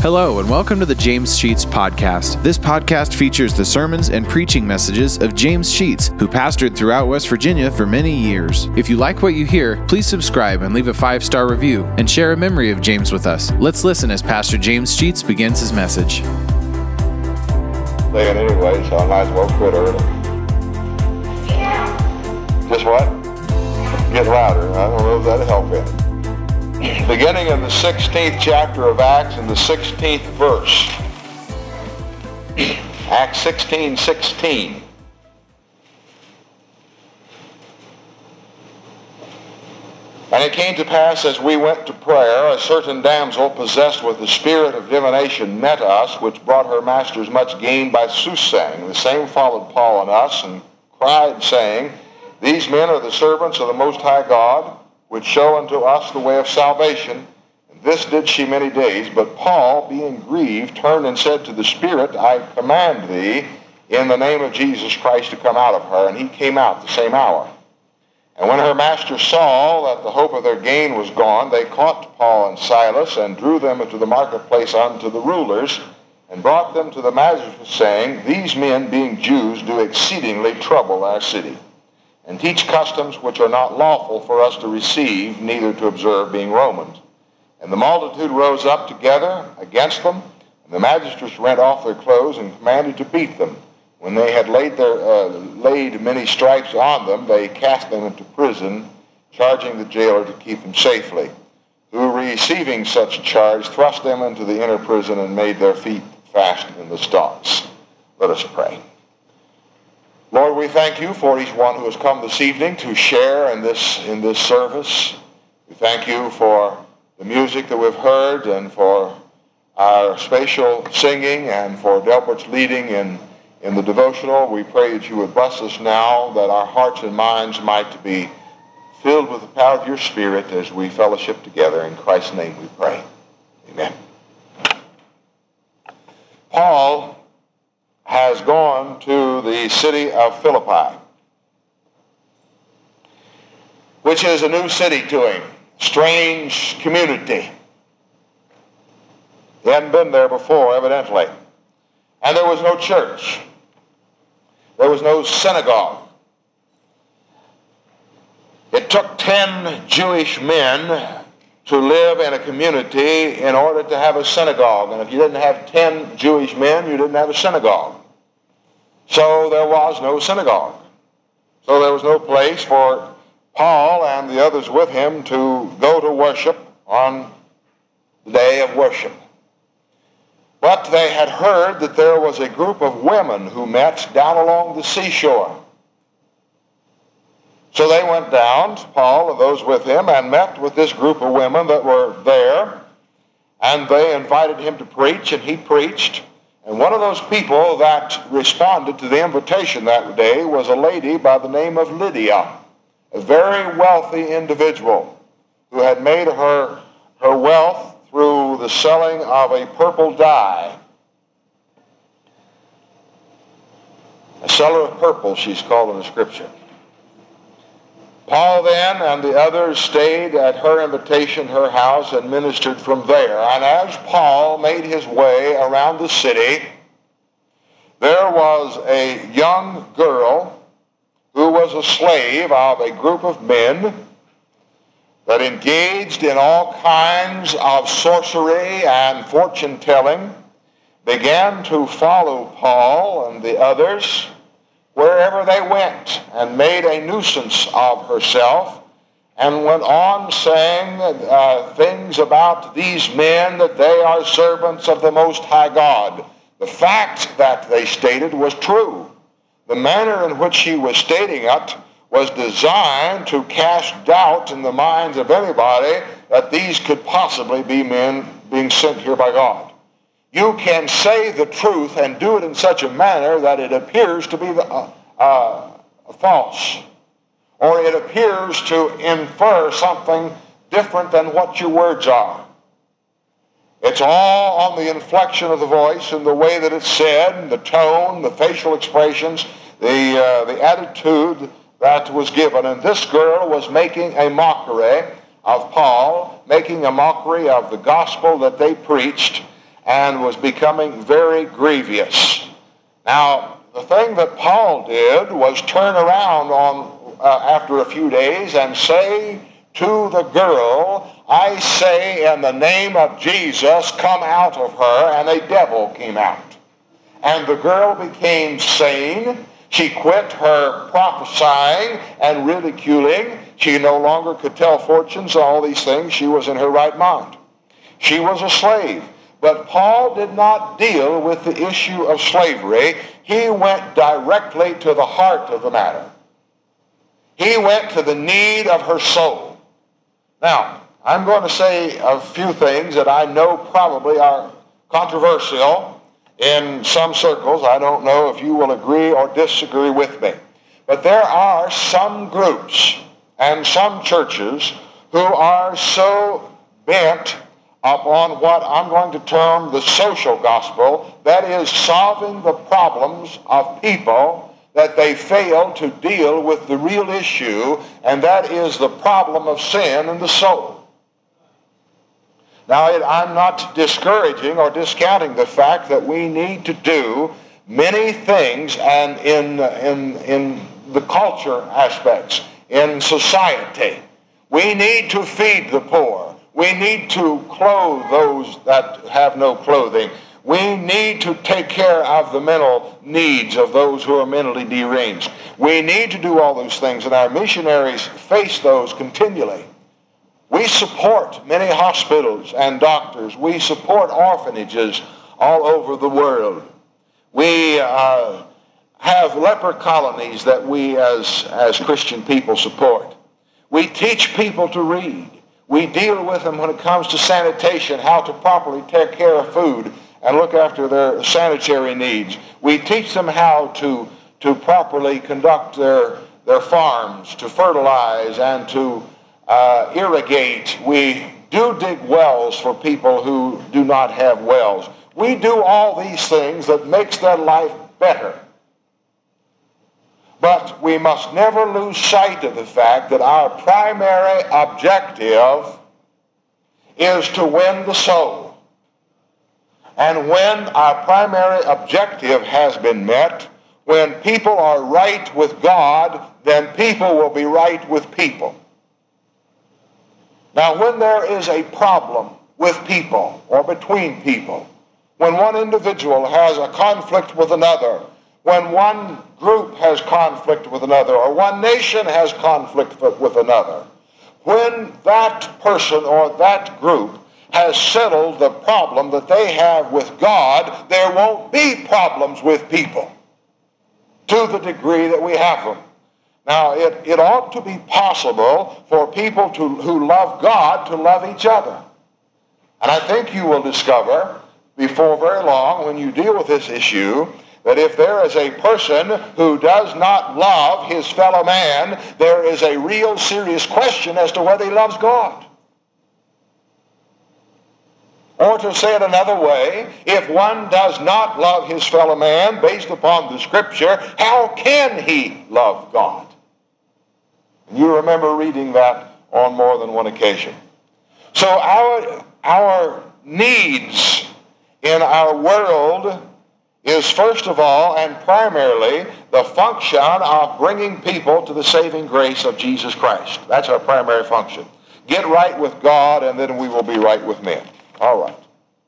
Hello, and welcome to the James Sheets Podcast. This podcast features the sermons and preaching messages of James Sheets, who pastored throughout West Virginia for many years. If you like what you hear, please subscribe and leave a five star review and share a memory of James with us. Let's listen as Pastor James Sheets begins his message. Saying anyway, so I might as well quit early. Just what? Get louder. I don't know if that'll help any beginning in the 16th chapter of Acts in the 16th verse. Acts 16, 16. And it came to pass as we went to prayer, a certain damsel possessed with the spirit of divination met us, which brought her masters much gain by soothsaying. The same followed Paul and us, and cried, saying, These men are the servants of the Most High God, which show unto us the way of salvation. And this did she many days. But Paul, being grieved, turned and said to the Spirit, I command thee in the name of Jesus Christ to come out of her. And he came out the same hour. And when her masters saw that the hope of their gain was gone, they caught Paul and Silas and drew them into the marketplace unto the rulers and brought them to the magistrates, saying, These men, being Jews, do exceedingly trouble our city and teach customs which are not lawful for us to receive, neither to observe, being Romans. And the multitude rose up together against them, and the magistrates rent off their clothes and commanded to beat them. When they had laid, their, uh, laid many stripes on them, they cast them into prison, charging the jailer to keep them safely. Who, receiving such charge, thrust them into the inner prison and made their feet fast in the stocks. Let us pray. Lord, we thank you for each one who has come this evening to share in this, in this service. We thank you for the music that we've heard and for our spatial singing and for Delbert's leading in, in the devotional. We pray that you would bless us now, that our hearts and minds might be filled with the power of your Spirit as we fellowship together. In Christ's name we pray. Amen. Paul has gone to the city of Philippi, which is a new city to him, strange community. He hadn't been there before, evidently. And there was no church. There was no synagogue. It took 10 Jewish men to live in a community in order to have a synagogue. And if you didn't have 10 Jewish men, you didn't have a synagogue. So there was no synagogue. So there was no place for Paul and the others with him to go to worship on the day of worship. But they had heard that there was a group of women who met down along the seashore. So they went down, Paul and those with him, and met with this group of women that were there. And they invited him to preach, and he preached. And one of those people that responded to the invitation that day was a lady by the name of Lydia, a very wealthy individual who had made her, her wealth through the selling of a purple dye. A seller of purple, she's called in the scripture. Paul then and the others stayed at her invitation, her house, and ministered from there. And as Paul made his way around the city, there was a young girl who was a slave of a group of men that engaged in all kinds of sorcery and fortune telling, began to follow Paul and the others wherever they went and made a nuisance of herself and went on saying uh, things about these men that they are servants of the Most High God. The fact that they stated was true. The manner in which she was stating it was designed to cast doubt in the minds of anybody that these could possibly be men being sent here by God you can say the truth and do it in such a manner that it appears to be the, uh, uh, false, or it appears to infer something different than what your words are. It's all on the inflection of the voice and the way that it's said, the tone, the facial expressions, the, uh, the attitude that was given. And this girl was making a mockery of Paul, making a mockery of the gospel that they preached and was becoming very grievous. Now, the thing that Paul did was turn around on uh, after a few days and say to the girl, I say in the name of Jesus, come out of her, and a devil came out. And the girl became sane. She quit her prophesying and ridiculing. She no longer could tell fortunes, and all these things. She was in her right mind. She was a slave. But Paul did not deal with the issue of slavery. He went directly to the heart of the matter. He went to the need of her soul. Now, I'm going to say a few things that I know probably are controversial in some circles. I don't know if you will agree or disagree with me. But there are some groups and some churches who are so bent upon what I'm going to term the social gospel, that is, solving the problems of people that they fail to deal with the real issue, and that is the problem of sin in the soul. Now, I'm not discouraging or discounting the fact that we need to do many things and in, in, in the culture aspects, in society. We need to feed the poor. We need to clothe those that have no clothing. We need to take care of the mental needs of those who are mentally deranged. We need to do all those things, and our missionaries face those continually. We support many hospitals and doctors. We support orphanages all over the world. We uh, have leper colonies that we as, as Christian people support. We teach people to read. We deal with them when it comes to sanitation, how to properly take care of food and look after their sanitary needs. We teach them how to, to properly conduct their, their farms, to fertilize and to uh, irrigate. We do dig wells for people who do not have wells. We do all these things that makes their life better. But we must never lose sight of the fact that our primary objective is to win the soul. And when our primary objective has been met, when people are right with God, then people will be right with people. Now, when there is a problem with people or between people, when one individual has a conflict with another, when one group has conflict with another or one nation has conflict with another, when that person or that group has settled the problem that they have with God, there won't be problems with people to the degree that we have them. Now, it, it ought to be possible for people to, who love God to love each other. And I think you will discover before very long, when you deal with this issue, that if there is a person who does not love his fellow man, there is a real serious question as to whether he loves God. Or to say it another way, if one does not love his fellow man based upon the scripture, how can he love God? You remember reading that on more than one occasion. So our, our needs in our world is first of all and primarily the function of bringing people to the saving grace of Jesus Christ. That's our primary function. Get right with God and then we will be right with men. All right.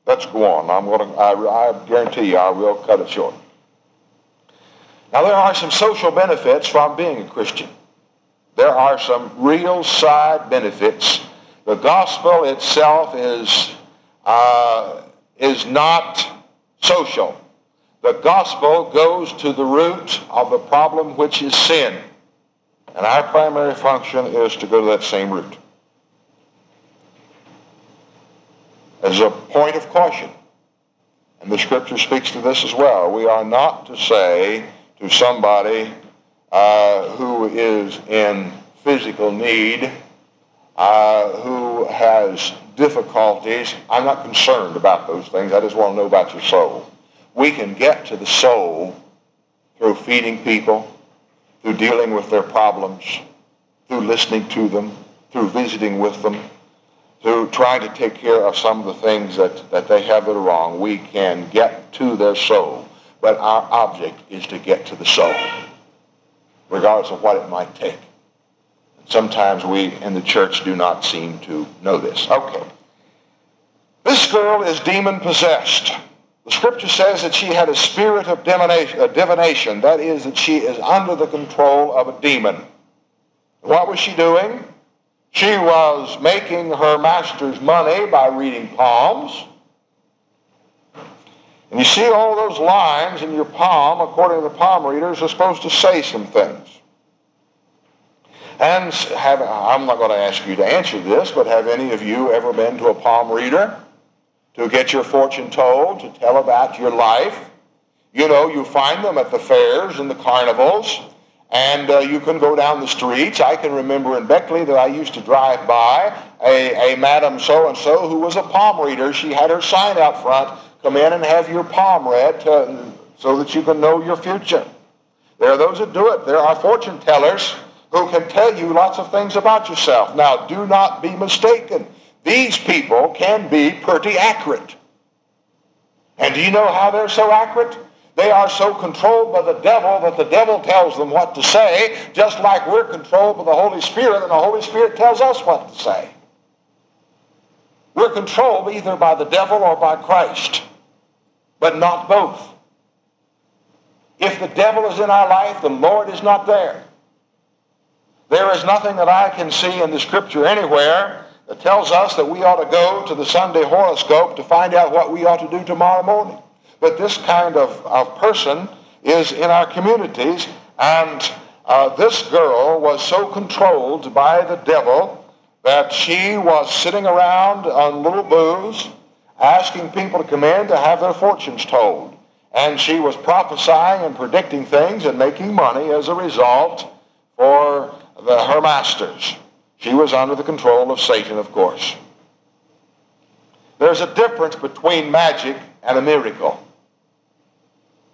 Let's go on. I'm going to, I, I guarantee you I will cut it short. Now there are some social benefits from being a Christian. There are some real side benefits. The gospel itself is, uh, is not social. The gospel goes to the root of the problem, which is sin. And our primary function is to go to that same root. As a point of caution, and the scripture speaks to this as well, we are not to say to somebody uh, who is in physical need, uh, who has difficulties, I'm not concerned about those things. I just want to know about your soul we can get to the soul through feeding people, through dealing with their problems, through listening to them, through visiting with them, through trying to take care of some of the things that, that they have that are wrong, we can get to their soul. But our object is to get to the soul, regardless of what it might take. Sometimes we in the church do not seem to know this. Okay. This girl is demon possessed. The scripture says that she had a spirit of divination. That is, that she is under the control of a demon. What was she doing? She was making her master's money by reading palms. And you see all those lines in your palm, according to the palm readers, are supposed to say some things. And have, I'm not going to ask you to answer this, but have any of you ever been to a palm reader? To get your fortune told, to tell about your life. You know, you find them at the fairs and the carnivals, and uh, you can go down the streets. I can remember in Beckley that I used to drive by a, a Madam So-and-so who was a palm reader. She had her sign out front, come in and have your palm read to, so that you can know your future. There are those that do it. There are fortune tellers who can tell you lots of things about yourself. Now, do not be mistaken. These people can be pretty accurate. And do you know how they're so accurate? They are so controlled by the devil that the devil tells them what to say, just like we're controlled by the Holy Spirit and the Holy Spirit tells us what to say. We're controlled either by the devil or by Christ, but not both. If the devil is in our life, the Lord is not there. There is nothing that I can see in the scripture anywhere that tells us that we ought to go to the Sunday horoscope to find out what we ought to do tomorrow morning. But this kind of, of person is in our communities, and uh, this girl was so controlled by the devil that she was sitting around on little booths asking people to come in to have their fortunes told. And she was prophesying and predicting things and making money as a result for the, her masters. She was under the control of Satan, of course. There's a difference between magic and a miracle.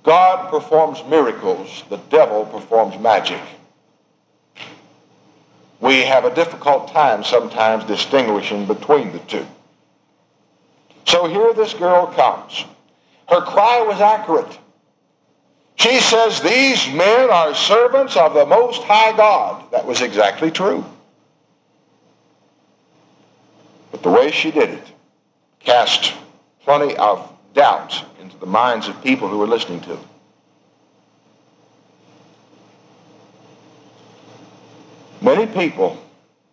God performs miracles. The devil performs magic. We have a difficult time sometimes distinguishing between the two. So here this girl comes. Her cry was accurate. She says, These men are servants of the Most High God. That was exactly true. But the way she did it cast plenty of doubt into the minds of people who were listening to it. Many people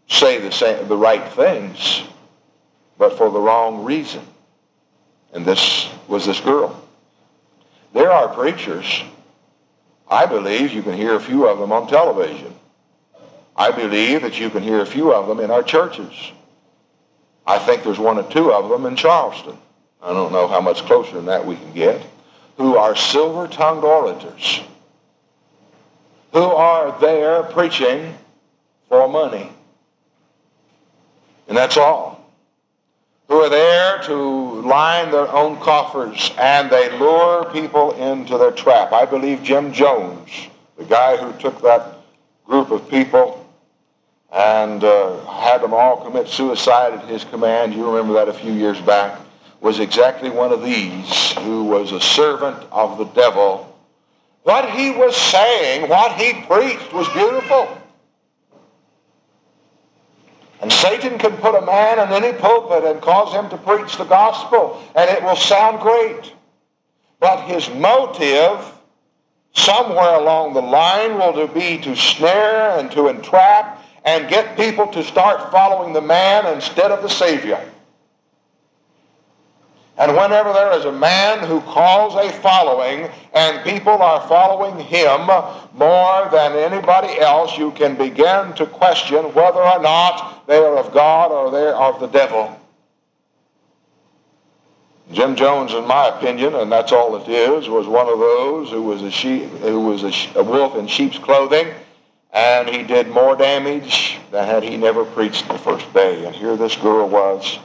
say the, same, the right things, but for the wrong reason. And this was this girl. There are preachers, I believe you can hear a few of them on television. I believe that you can hear a few of them in our churches. I think there's one or two of them in Charleston. I don't know how much closer than that we can get, who are silver-tongued orators, who are there preaching for money. And that's all. Who are there to line their own coffers and they lure people into their trap. I believe Jim Jones, the guy who took that group of people and uh, had them all commit suicide at his command. You remember that a few years back. Was exactly one of these who was a servant of the devil. What he was saying, what he preached was beautiful. And Satan can put a man in any pulpit and cause him to preach the gospel, and it will sound great. But his motive somewhere along the line will be to snare and to entrap and get people to start following the man instead of the Savior. And whenever there is a man who calls a following and people are following him more than anybody else, you can begin to question whether or not they are of God or they are of the devil. Jim Jones, in my opinion, and that's all it is, was one of those who was a, sheep, who was a, a wolf in sheep's clothing and he did more damage than had he never preached the first day. And here this girl was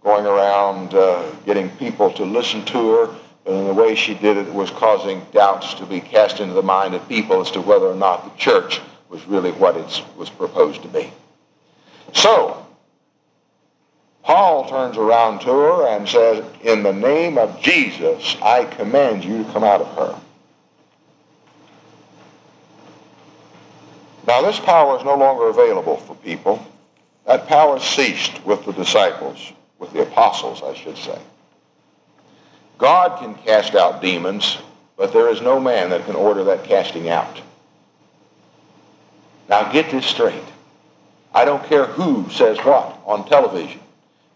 going around uh, getting people to listen to her, and the way she did it was causing doubts to be cast into the mind of people as to whether or not the church was really what it was proposed to be. So, Paul turns around to her and says, In the name of Jesus, I command you to come out of her. Now, this power is no longer available for people. That power ceased with the disciples, with the apostles, I should say. God can cast out demons, but there is no man that can order that casting out. Now get this straight. I don't care who says what on television.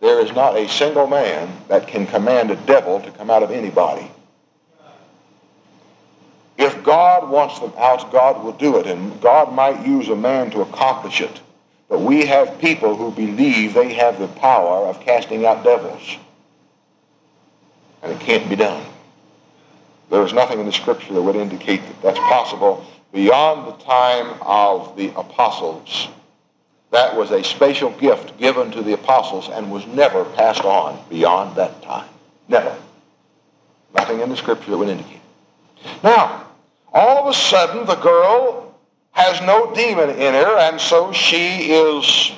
There is not a single man that can command a devil to come out of anybody. If God wants them out, God will do it, and God might use a man to accomplish it. But we have people who believe they have the power of casting out devils and it can't be done. There is nothing in the scripture that would indicate that that's possible beyond the time of the apostles. That was a special gift given to the apostles and was never passed on beyond that time. Never. Nothing in the scripture that would indicate. Now, all of a sudden, the girl has no demon in her, and so she is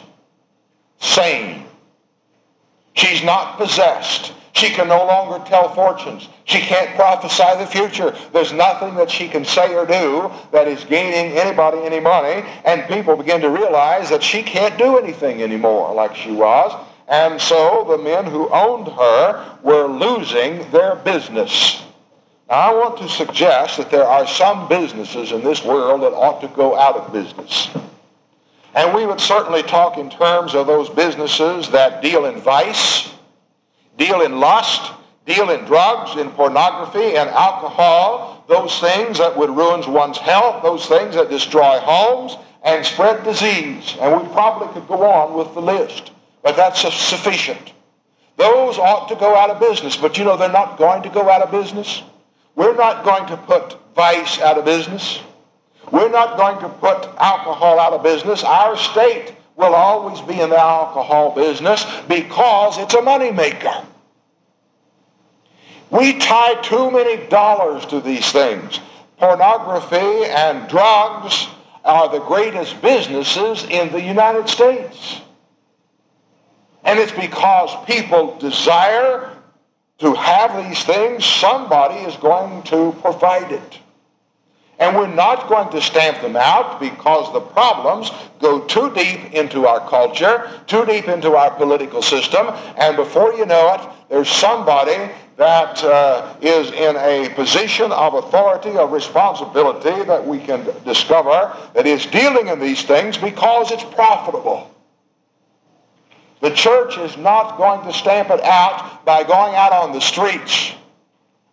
sane. She's not possessed. She can no longer tell fortunes. She can't prophesy the future. There's nothing that she can say or do that is gaining anybody any money. And people begin to realize that she can't do anything anymore like she was. And so the men who owned her were losing their business. I want to suggest that there are some businesses in this world that ought to go out of business. And we would certainly talk in terms of those businesses that deal in vice, deal in lust, deal in drugs, in pornography, and alcohol, those things that would ruin one's health, those things that destroy homes and spread disease. And we probably could go on with the list, but that's sufficient. Those ought to go out of business, but you know they're not going to go out of business. We're not going to put vice out of business. We're not going to put alcohol out of business. Our state will always be in the alcohol business because it's a money maker. We tie too many dollars to these things. Pornography and drugs are the greatest businesses in the United States. And it's because people desire to have these things, somebody is going to provide it. And we're not going to stamp them out because the problems go too deep into our culture, too deep into our political system, and before you know it, there's somebody that uh, is in a position of authority, of responsibility that we can discover that is dealing in these things because it's profitable. The church is not going to stamp it out by going out on the streets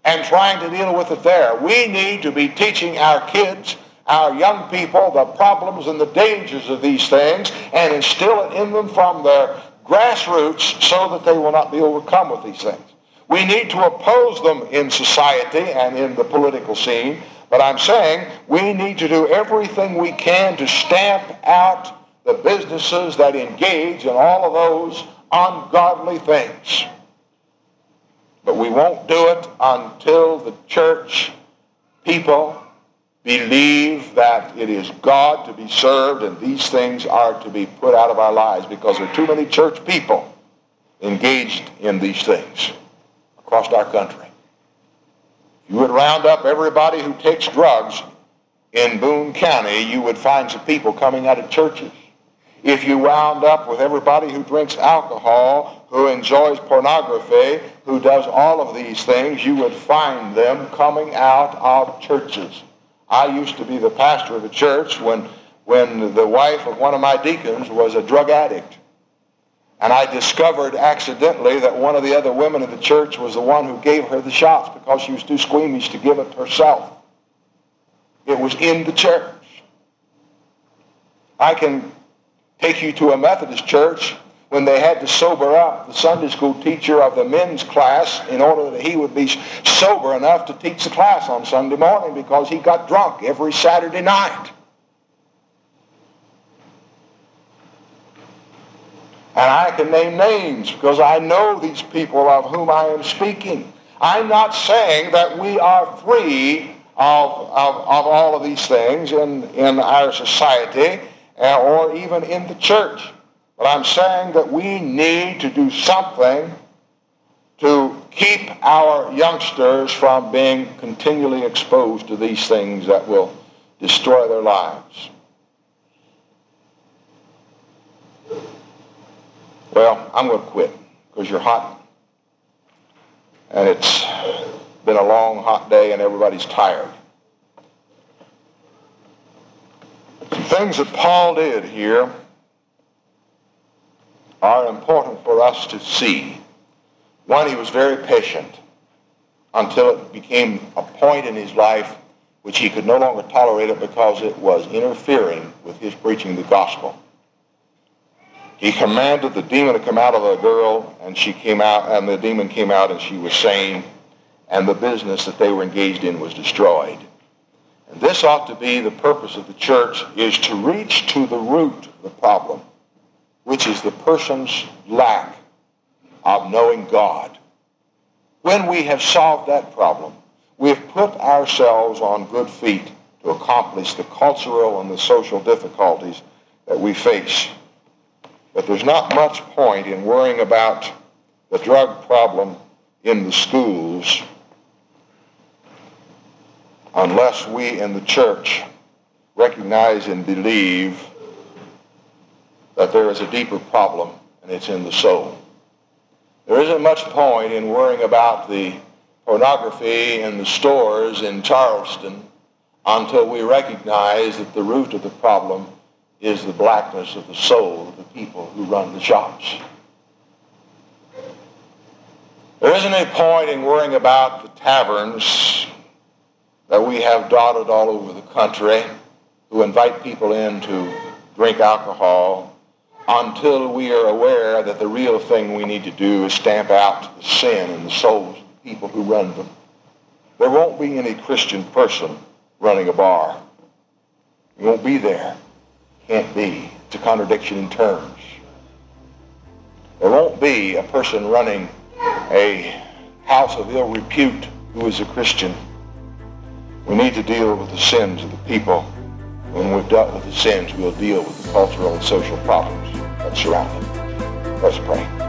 and trying to deal with it there. We need to be teaching our kids, our young people, the problems and the dangers of these things and instill it in them from their grassroots so that they will not be overcome with these things. We need to oppose them in society and in the political scene, but I'm saying we need to do everything we can to stamp out the businesses that engage in all of those ungodly things. But we won't do it until the church people believe that it is God to be served and these things are to be put out of our lives because there are too many church people engaged in these things across our country. You would round up everybody who takes drugs in Boone County, you would find some people coming out of churches. If you wound up with everybody who drinks alcohol, who enjoys pornography, who does all of these things, you would find them coming out of churches. I used to be the pastor of a church when, when the wife of one of my deacons was a drug addict. And I discovered accidentally that one of the other women in the church was the one who gave her the shots because she was too squeamish to give it herself. It was in the church. I can take you to a Methodist church when they had to sober up the Sunday school teacher of the men's class in order that he would be sober enough to teach the class on Sunday morning because he got drunk every Saturday night. And I can name names because I know these people of whom I am speaking. I'm not saying that we are free of, of, of all of these things in, in our society Uh, or even in the church. But I'm saying that we need to do something to keep our youngsters from being continually exposed to these things that will destroy their lives. Well, I'm going to quit because you're hot. And it's been a long, hot day and everybody's tired. Things that Paul did here are important for us to see. One, he was very patient until it became a point in his life which he could no longer tolerate it because it was interfering with his preaching the gospel. He commanded the demon to come out of the girl, and she came out, and the demon came out, and she was sane, and the business that they were engaged in was destroyed. And this ought to be the purpose of the church, is to reach to the root of the problem, which is the person's lack of knowing God. When we have solved that problem, we have put ourselves on good feet to accomplish the cultural and the social difficulties that we face but there's not much point in worrying about the drug problem in the schools unless we in the church recognize and believe that there is a deeper problem and it's in the soul. There isn't much point in worrying about the pornography in the stores in Charleston until we recognize that the root of the problem is the blackness of the soul of the people who run the shops. There isn't any point in worrying about the taverns that we have dotted all over the country who invite people in to drink alcohol until we are aware that the real thing we need to do is stamp out the sin in the souls of the people who run them. There won't be any Christian person running a bar. He won't be there can't be. It's a contradiction in terms. There won't be a person running a house of ill repute who is a Christian. We need to deal with the sins of the people. When we've dealt with the sins, we'll deal with the cultural and social problems that surround them. Let's pray.